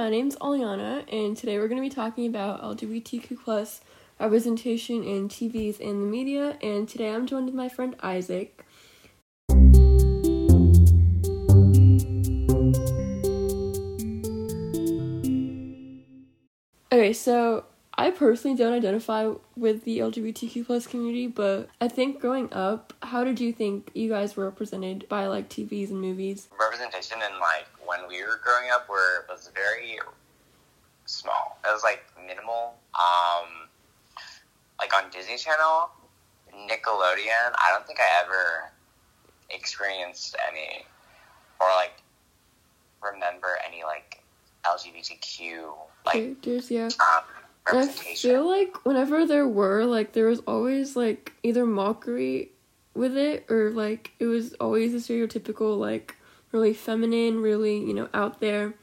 my name's Alyana, and today we're going to be talking about LGBTQ plus representation in TVs and the media. And today I'm joined with my friend Ysaach. Okay, so I personally don't identify with the LGBTQ plus community, but I think growing up, how did you think you guys were represented by like TVs and movies? representation in like when we were growing up were was very small. It was like minimal. Um, like on Disney Channel, Nickelodeon. I don't think I ever experienced any or like remember any like LGBTQ like Characters, yeah. um, I feel like whenever there were, like, there was always, like, either mockery with it or, like, it was always a stereotypical, like, really feminine, really, you know, out there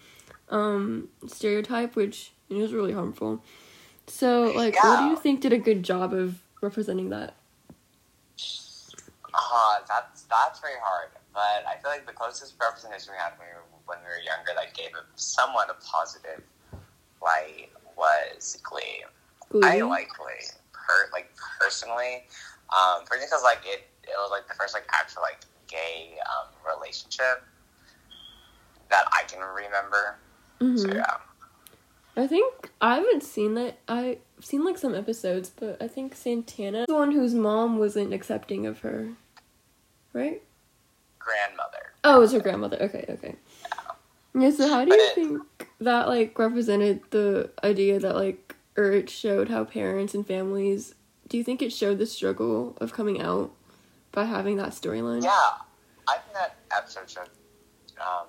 um, stereotype, which you know, is really harmful. So, like, what do you think did a good job of representing that? Uh, that's that's very hard. But I feel like the closest representation we had when we were, when we were younger that gave it somewhat a positive light was Glee. I Glee? like Glee, per, like personally, um, for because like it, it was like the first like actual like gay um, relationship that I can remember. So Mhm. yeah, I think I haven't seen that. I've seen like some episodes, but I think Santana, the one whose mom wasn't accepting of her, right? grandmother. Oh, it was her grandmother. Okay, okay. Yeah. So how do you it- think that like represented the idea that like, or it showed how parents and families? Do you think it showed the struggle of coming out by having that storyline? Yeah, I think that episode showed um,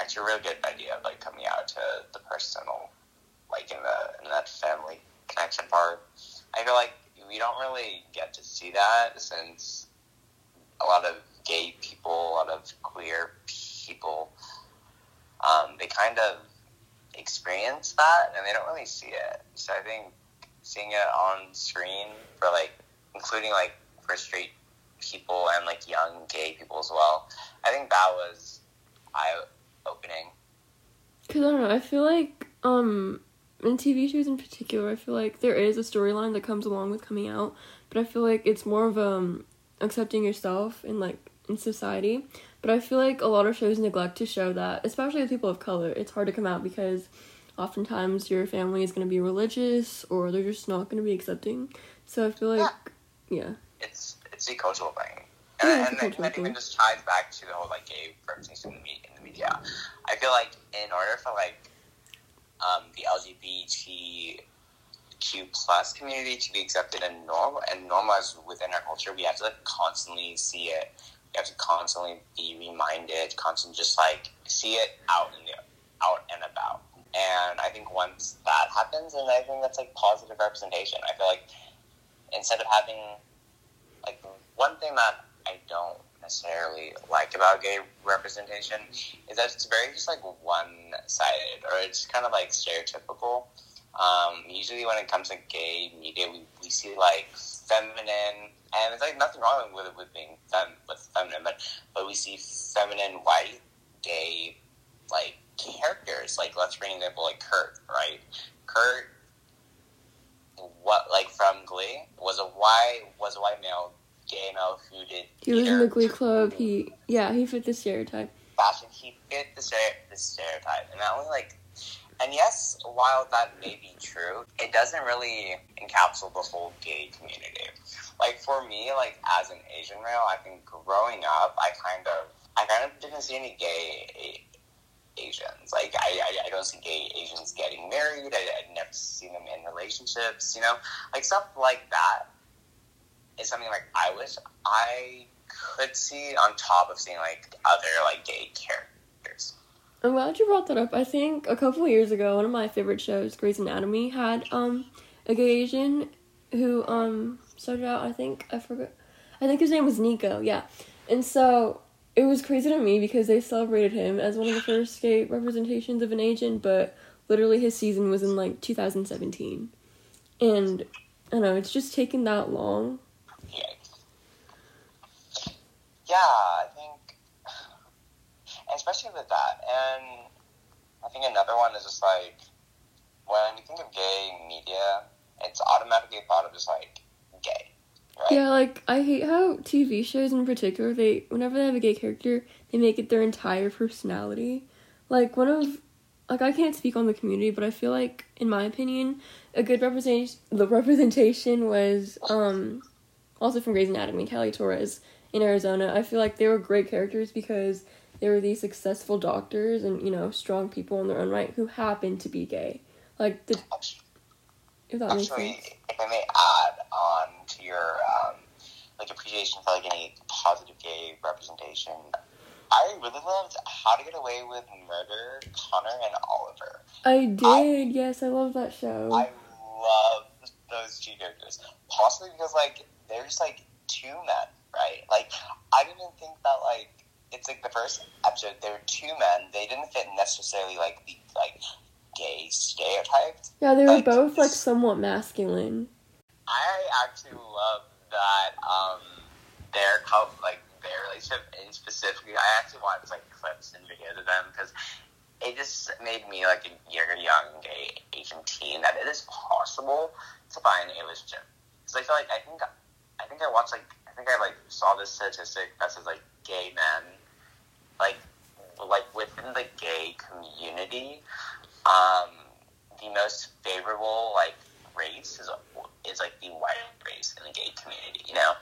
actually a really good idea of like coming out to the personal, like in the in that family connection part. I feel like we don't really get to see that since a lot of gay people, a lot of queer people, um, they kind of experience that and they don't really see it. So I think seeing it on screen for like including like for straight people and like young gay people as well. I think that was eye opening. Cause I don't know. I feel like um in TV shows in particular, I feel like there is a storyline that comes along with coming out, but I feel like it's more of um accepting yourself in like in society. But I feel like a lot of shows neglect to show that, especially with people of color. It's hard to come out because oftentimes your family is going to be religious or they're just not going to be accepting. So I feel like yeah. It's it's a cultural thing. Yeah, And, a and, that thing. even just ties back to the whole like gay representation in the, me- in the media. I feel like in order for like um, the LGBTQ plus community to be accepted and normal and normalized within our culture, we have to like constantly see it. We have to constantly be reminded, constantly just like see it out in the out and about. And I think once that happens, and I think that's like positive representation. I feel like instead of having like one thing that I don't necessarily like about gay representation is that it's very just like one sided or it's kind of like stereotypical. Um, usually when it comes to gay media, we, we see like feminine, and it's like nothing wrong with with being fem, with feminine, but but we see feminine white gay like characters. Like let's bring an example like Kurt, right? Kurt what like from Glee was a white was a white male gay male who did He was in the Glee Club. He yeah, he fit the stereotype. fashion he fit the, stere- the stereotype and not only like and yes while that may be true it doesn't really encapsulate the whole gay community. Like for me like as an asian male i think growing up i kind of i kind of didn't see any gay asians. Like I, I i don't see gay asians getting married. I, I never seen them in relationships you know? Like stuff like that is something like i wish i could see on top of seeing like other like gay characters. I'm glad you brought that up. I think a couple years ago, one of my favorite shows, Grey's Anatomy, had um a gay Asian who um started out. I think I forgot. I think his name was Nico. Yeah, and so it was crazy to me because they celebrated him as one of the first gay representations of an Asian, but literally his season was in like 2017, and I don't know it's just taken that long. Yeah. Yeah, I think, especially with that, and I think another one is just like when you think of gay media, it's automatically thought of just like gay. Right? Yeah, like I hate how TV shows in particular, they whenever they have a gay character, they make it their entire personality. Like one of like I can't speak on the community, but I feel like in my opinion, a good representation the representation was um also from Grey's Anatomy, Callie Torres in Arizona. I feel like they were great characters because they were these successful doctors and, you know, strong people in their own right who happened to be gay. Like the if that makes sense. if I may add on to your um, like appreciation for like any positive gay representation, I really loved How to Get Away with Murder, Connor and Oliver. I did, yes, I love that show. I love those two characters, possibly because like they're just like two men, right? Like I didn't think that like it's like the first episode. There were two men. They didn't fit necessarily like the like gay stereotypes. yeah, they were like, both like somewhat masculine. I actually love that um, their couple, like their relationship, and specifically, I actually watched like clips and videos of them because it just made me like a younger, young gay Asian teen that it is possible to find a relationship. Because I feel like I think I think I watched like think I like saw this statistic that says like gay men, like like within the gay community, um, the most favorable like race is is like the white race in the gay community, you know.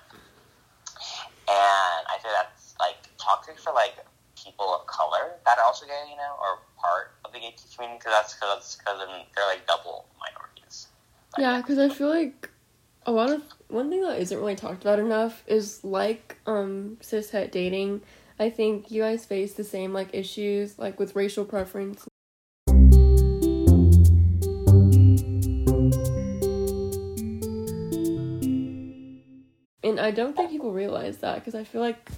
And I think that's like toxic for like people of color that are also gay, you know, or part of the gay community because that's because they're like double minorities. Yeah, because I feel like a lot of one thing that isn't really talked about enough is like um cis het dating. I think you guys face the same like issues like with racial preference. And I don't think people realize that because I feel like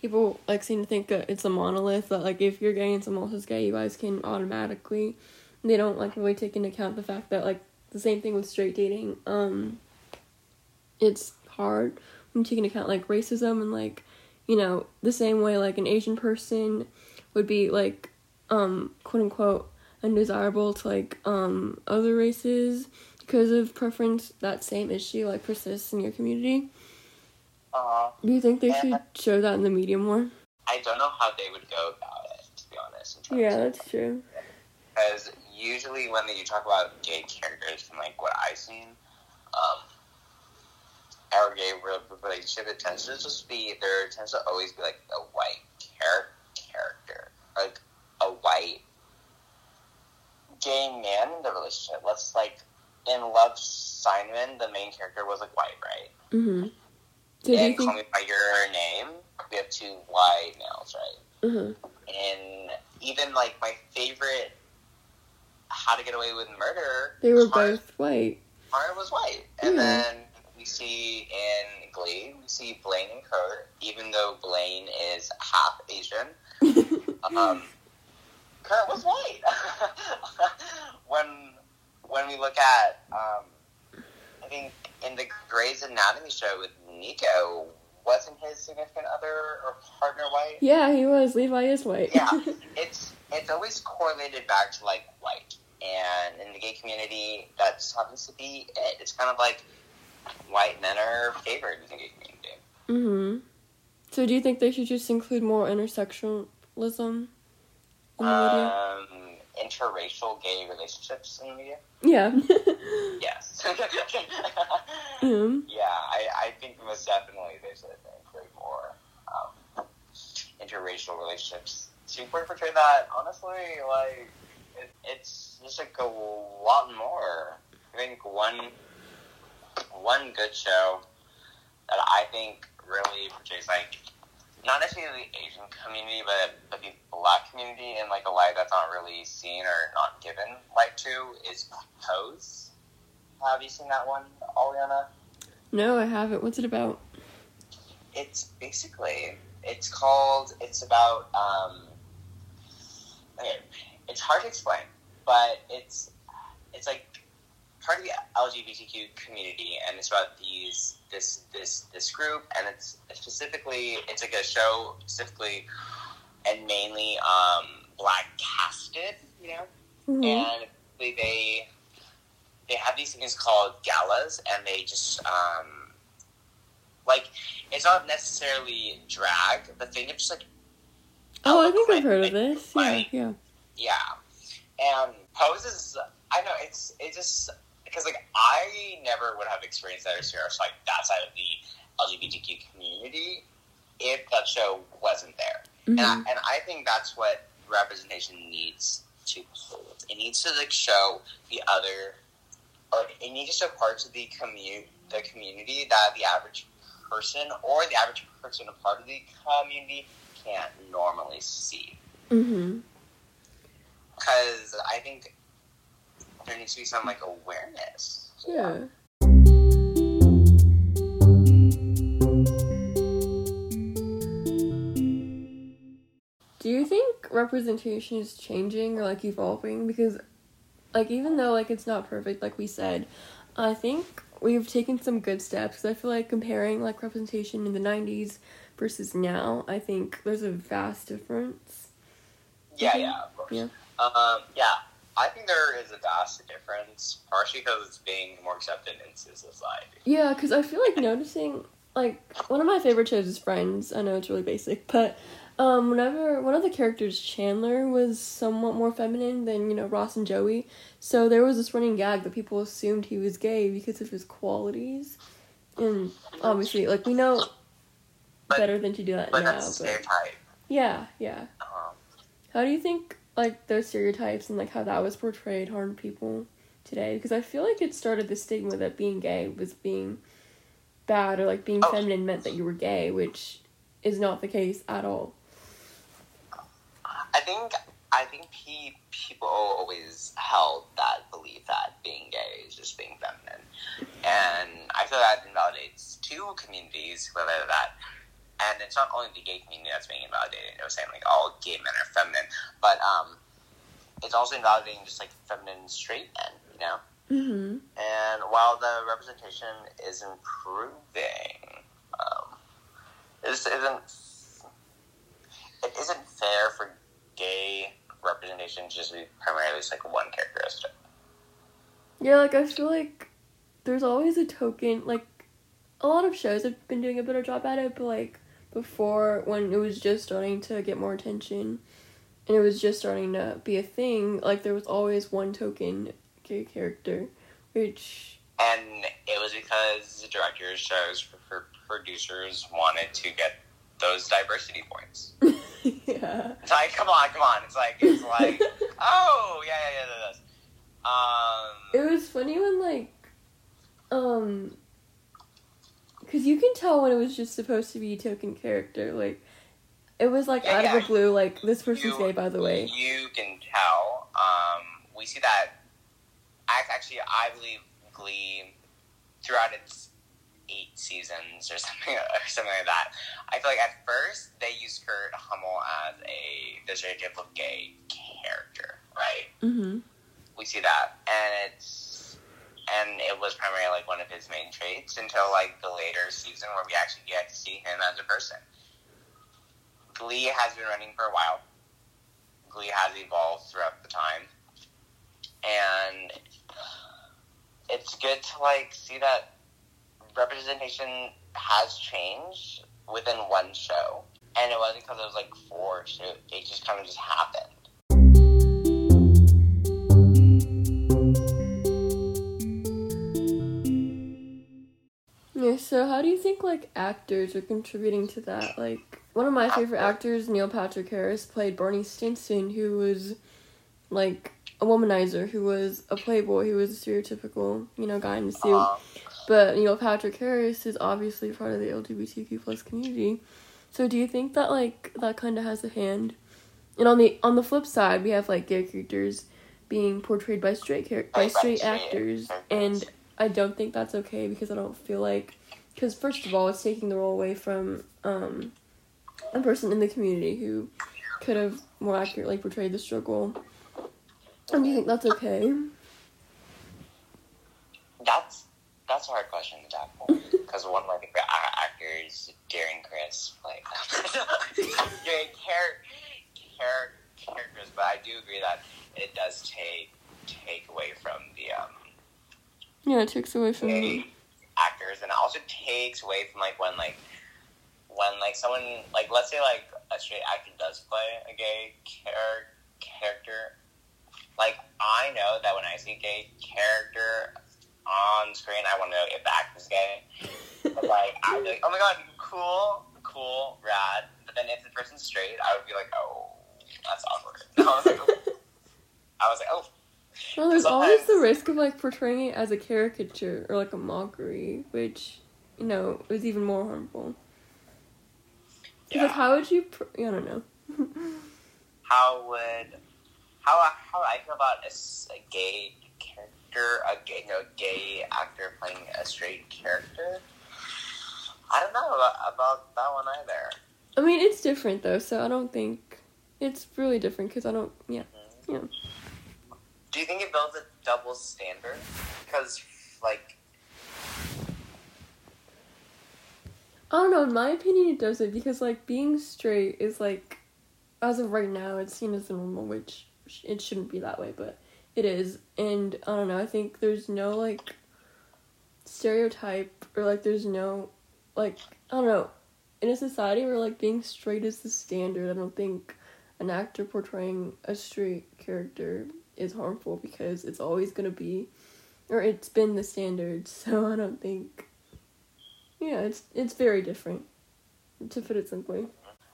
people like seem to think that it's a monolith that like if you're gay and someone else is gay, you guys can automatically. They don't like really take into account the fact that like the same thing with straight dating. Um, it's hard when you take into account like racism and like you know the same way like an Asian person would be like um quote unquote undesirable to like um other races because of preference. That same issue like persists in your community. Uh, Do you think they should show that in the media more? I don't know how they would go about it, to be honest. Yeah, that's true. Because usually when you talk about gay characters from like what I've seen, um, our gay relationship, it tends to just be there tends to always be like a white char- character, like a white gay man in the relationship. Let's like in Love Simon, the main character was like white, right? Mm-hmm. So do you and Call? Me by Your Name, we have two white males, right? Uh-huh. and even like my favorite How to Get Away with Murder, They were Connor- both white. Connor was white, and Yeah. then we see in Glee, we see Blaine and Kurt, even though Blaine is half Asian, um, Kurt was white. when when we look at, um, I think in the Grey's Anatomy show with Nico, wasn't his significant other or partner white? yeah, he was. Levi is white. Yeah. it's it's always correlated back to like white, and in the gay community, that just happens to be it. It's kind of like white men are favored in the gay community. hmm So do you think they should just include more intersectionalism in the media? Um, interracial gay relationships in the media. Yeah. Yes. um, yeah, I, I think most definitely they should include more um, interracial relationships to portray that. Honestly, like it, it's just like a lot more. I think one one good show that I think really portrays like not necessarily the Asian community, but but the Black community in like a light that's not really seen or not given light to is Pose. Have you seen that one, Alyana? no, I haven't. What's it about? It's basically it's called it's about um okay, it's hard to explain, but it's it's like part of the LGBTQ community and it's about these this this this group and it's specifically it's like a show specifically and mainly um black casted you know, Mhm. and they, they they have these things called galas, and they just um like it's not necessarily drag, but they just like Oh, I think I've heard of this. Yeah, like, yeah. Yeah, and poses. I know it's it just because like I never would have experienced that experience like that side of the LGBTQ community if that show wasn't there, and I, Mhm. and I think that's what representation needs to hold. It needs to like show the other, or it needs to show parts of the community the community that the average person or the average person a part of the community can't normally see Mhm. because I think there needs to be some like awareness. Yeah. Do you think representation is changing or like evolving? Because, like, even though like it's not perfect, like we said, I think we've taken some good steps. I feel like comparing like representation in the '90s versus now, I think there's a vast difference. Yeah, yeah, of course. Yeah. Um, yeah, I think there is a vast difference, partially because it's being more accepted into society. Yeah, because I feel like noticing, like, one of my favorite shows is Friends. I know it's really basic, but um, whenever one of the characters, Chandler, was somewhat more feminine than, you know, Ross and Joey. So there was this running gag that people assumed he was gay because of his qualities. And obviously, like, we know But- better than to do that But now. that's But stereotype. yeah, yeah. Um, How do you think, like, those stereotypes and, like, how that was portrayed harmed people today? Because I feel like it started the stigma that being gay was being bad or, like, being Oh. feminine meant that you were gay, which is not the case at all. I think I think pe- people always held that belief that being gay is just being feminine, and I feel that invalidates two communities, whether that. And it's not only the gay community that's being invalidated. Was saying like all gay men are feminine, but um, it's also invalidating just like feminine straight men, you know. Mm-hmm. And while the representation is improving, um, this isn't it isn't fair for gay representation to just be primarily just like one characteristic. Yeah, like, I feel like there's always a token, like, a lot of shows have been doing a better job at it, but, like, before, when it was just starting to get more attention, and it was just starting to be a thing, like, there was always one token gay character, which And it was because the directors, shows, for producers wanted to get those diversity points. yeah. It's like, come on, come on. It's like, it's like, oh yeah, yeah, yeah, that does. Um, it was funny when like, um, because you can tell when it was just supposed to be a token character. Like, it was like Yeah, out yeah. of the blue. Like this person's You- gay, by the way. You can tell. Um, we see that. ac- Actually, I believe Glee, throughout its eight seasons or something, or something like that. I feel like at first they used Kurt Hummel as a the stereotypical gay character, right? Mm-hmm. We see that, and it's and it was primarily like one of his main traits until like the later season where we actually get to see him as a person. Glee has been running for a while. Glee has evolved throughout the time, and it's good to like see that representation has changed within one show, and it wasn't because it was like four shows. It just kind of just happened. Yeah. So how do you think like actors are contributing to that? Like one of my favorite actors, Neil Patrick Harris, played Barney Stinson, who was like a womanizer, who was a playboy, who was a stereotypical you know guy in the suit. But Neil Patrick Harris is obviously part of the LGBTQ plus community. So do you think that like that kind of has a hand? And on the on the flip side, we have like gay characters being portrayed by straight char- by straight actors. and I don't think that's okay because I don't feel like because first of all, it's taking the role away from um a person in the community who could have more accurately portrayed the struggle. And do you think that's okay? That's that's a hard question to tackle because one of my favorite a- actors, Darren Criss, like char- char- characters, but I do agree that it does take take away from the um, Yeah, it takes away from gay actors, and it also takes away from like when like when like someone like let's say like a straight actor does play a gay char- character. Like I know that when I see a gay character on screen, I want to know if the actor's gay. Like I'd be like, oh my god, cool, cool, rad. But then if the person's straight, I would be like, oh, that's awkward. I was like, oh. I was like, oh, Well, there's always the risk of like portraying it as a caricature or like a mockery, which you know is even more harmful. yeah. Like, how would you? Pr- I don't know. how would how how would I feel about a gay character, a gay no gay actor playing a straight character? I don't know about, about that one either. I mean, it's different though, so I don't think it's really different because I don't. Yeah. Mm-hmm. Yeah. Do you think it builds a double standard? Because like I don't know. In my opinion, it doesn't because like being straight is like, as of right now, it's seen as normal, which it shouldn't be that way, but it is. And I don't know. I think there's no like stereotype or like there's no like I don't know. In a society where like being straight is the standard, I don't think an actor portraying a straight character is harmful because it's always gonna be, or it's been the standard. So I don't think. Yeah, it's it's very different. To put it simply.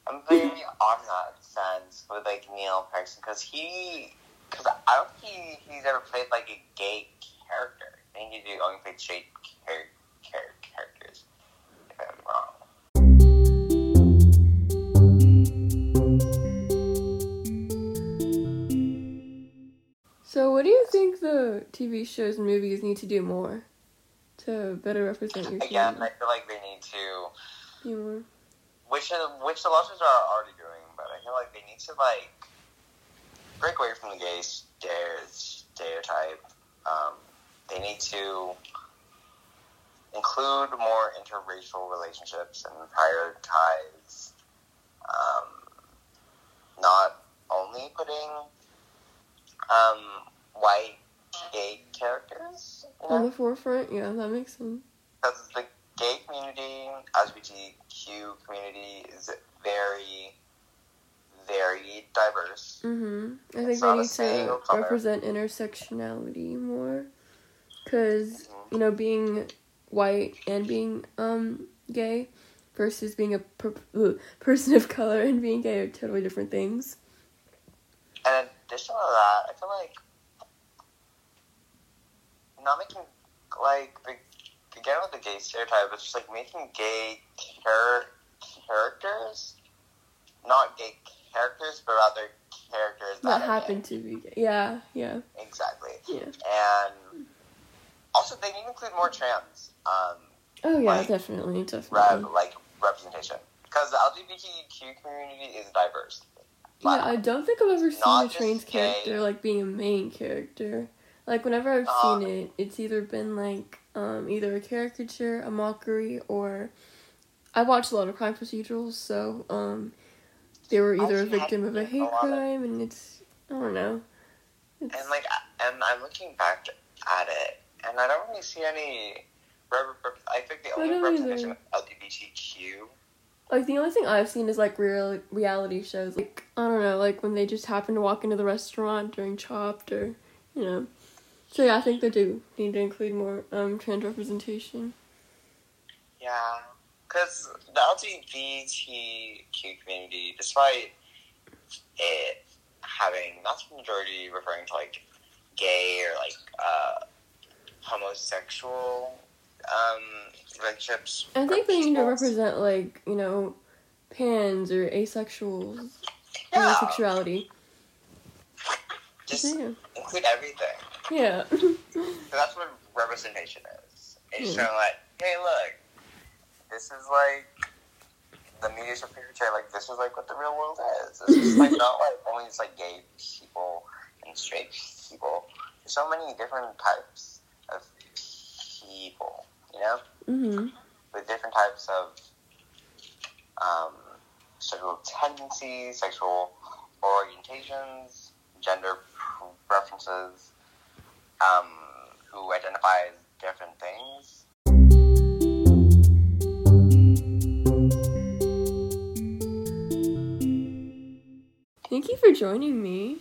I'm very on that sense with like Neil Pearson because he because I don't think he, he's ever played like a gay character. I think he's only played straight char- what do you think the TV shows and movies need to do more to better represent your Again, I feel like they need to Humor. which uh, which the Losers are already doing, but I feel like they need to like break away from the gay stereotype. Um, they need to include more interracial relationships and prioritize um, not only putting um, white gay characters. You know? On the forefront, yeah, that makes sense. because the gay community, LGBTQ community is very, very diverse. hmm I think It's they need to color. represent intersectionality more. Because, Mhm. you know, being white and being um gay versus being a per- person of color and being gay are totally different things. And in addition to that, I feel like not making like the again with the gay stereotype, it's just like making gay char- characters, not gay characters, but rather characters that That are happened to be gay. Yeah, yeah. Exactly, yeah. and also they need to include more trans. Um, Oh, yeah, Like, definitely, rev, definitely. like representation because the LGBTQ community is diverse. Yeah, I don't think I've ever seen a trans gay. character like being a main character. Like whenever I've Uh, seen it, it's either been like um either a caricature, a mockery, or I watch a lot of crime procedurals, so um they were either a victim of a a hate of- crime, and it's I don't know. It's, And like, and I'm looking back at it, and I don't really see any. I think the only representation either. of LGBTQ. like the only thing I've seen is like real reality shows. Like I don't know, like when they just happen to walk into the restaurant during Chopped, or you know. So yeah, I think they do need to include more um trans representation. Yeah, because the LGBTQ community, despite it having not the majority referring to like gay or like uh, homosexual um, relationships. I think they need to represent like you know, pans or asexuals, Yeah. asexuality. Just include everything. Yeah. So that's what representation is. It's Hmm. showing like, hey, look, this is like the media should portray like this is like what the real world is. This is like not like only just like gay people and straight people. There's so many different types of people, you know, mhm. with different types of um, sexual tendencies, sexual orientations, gender preferences, um, who identifies different things. Thank you for joining me.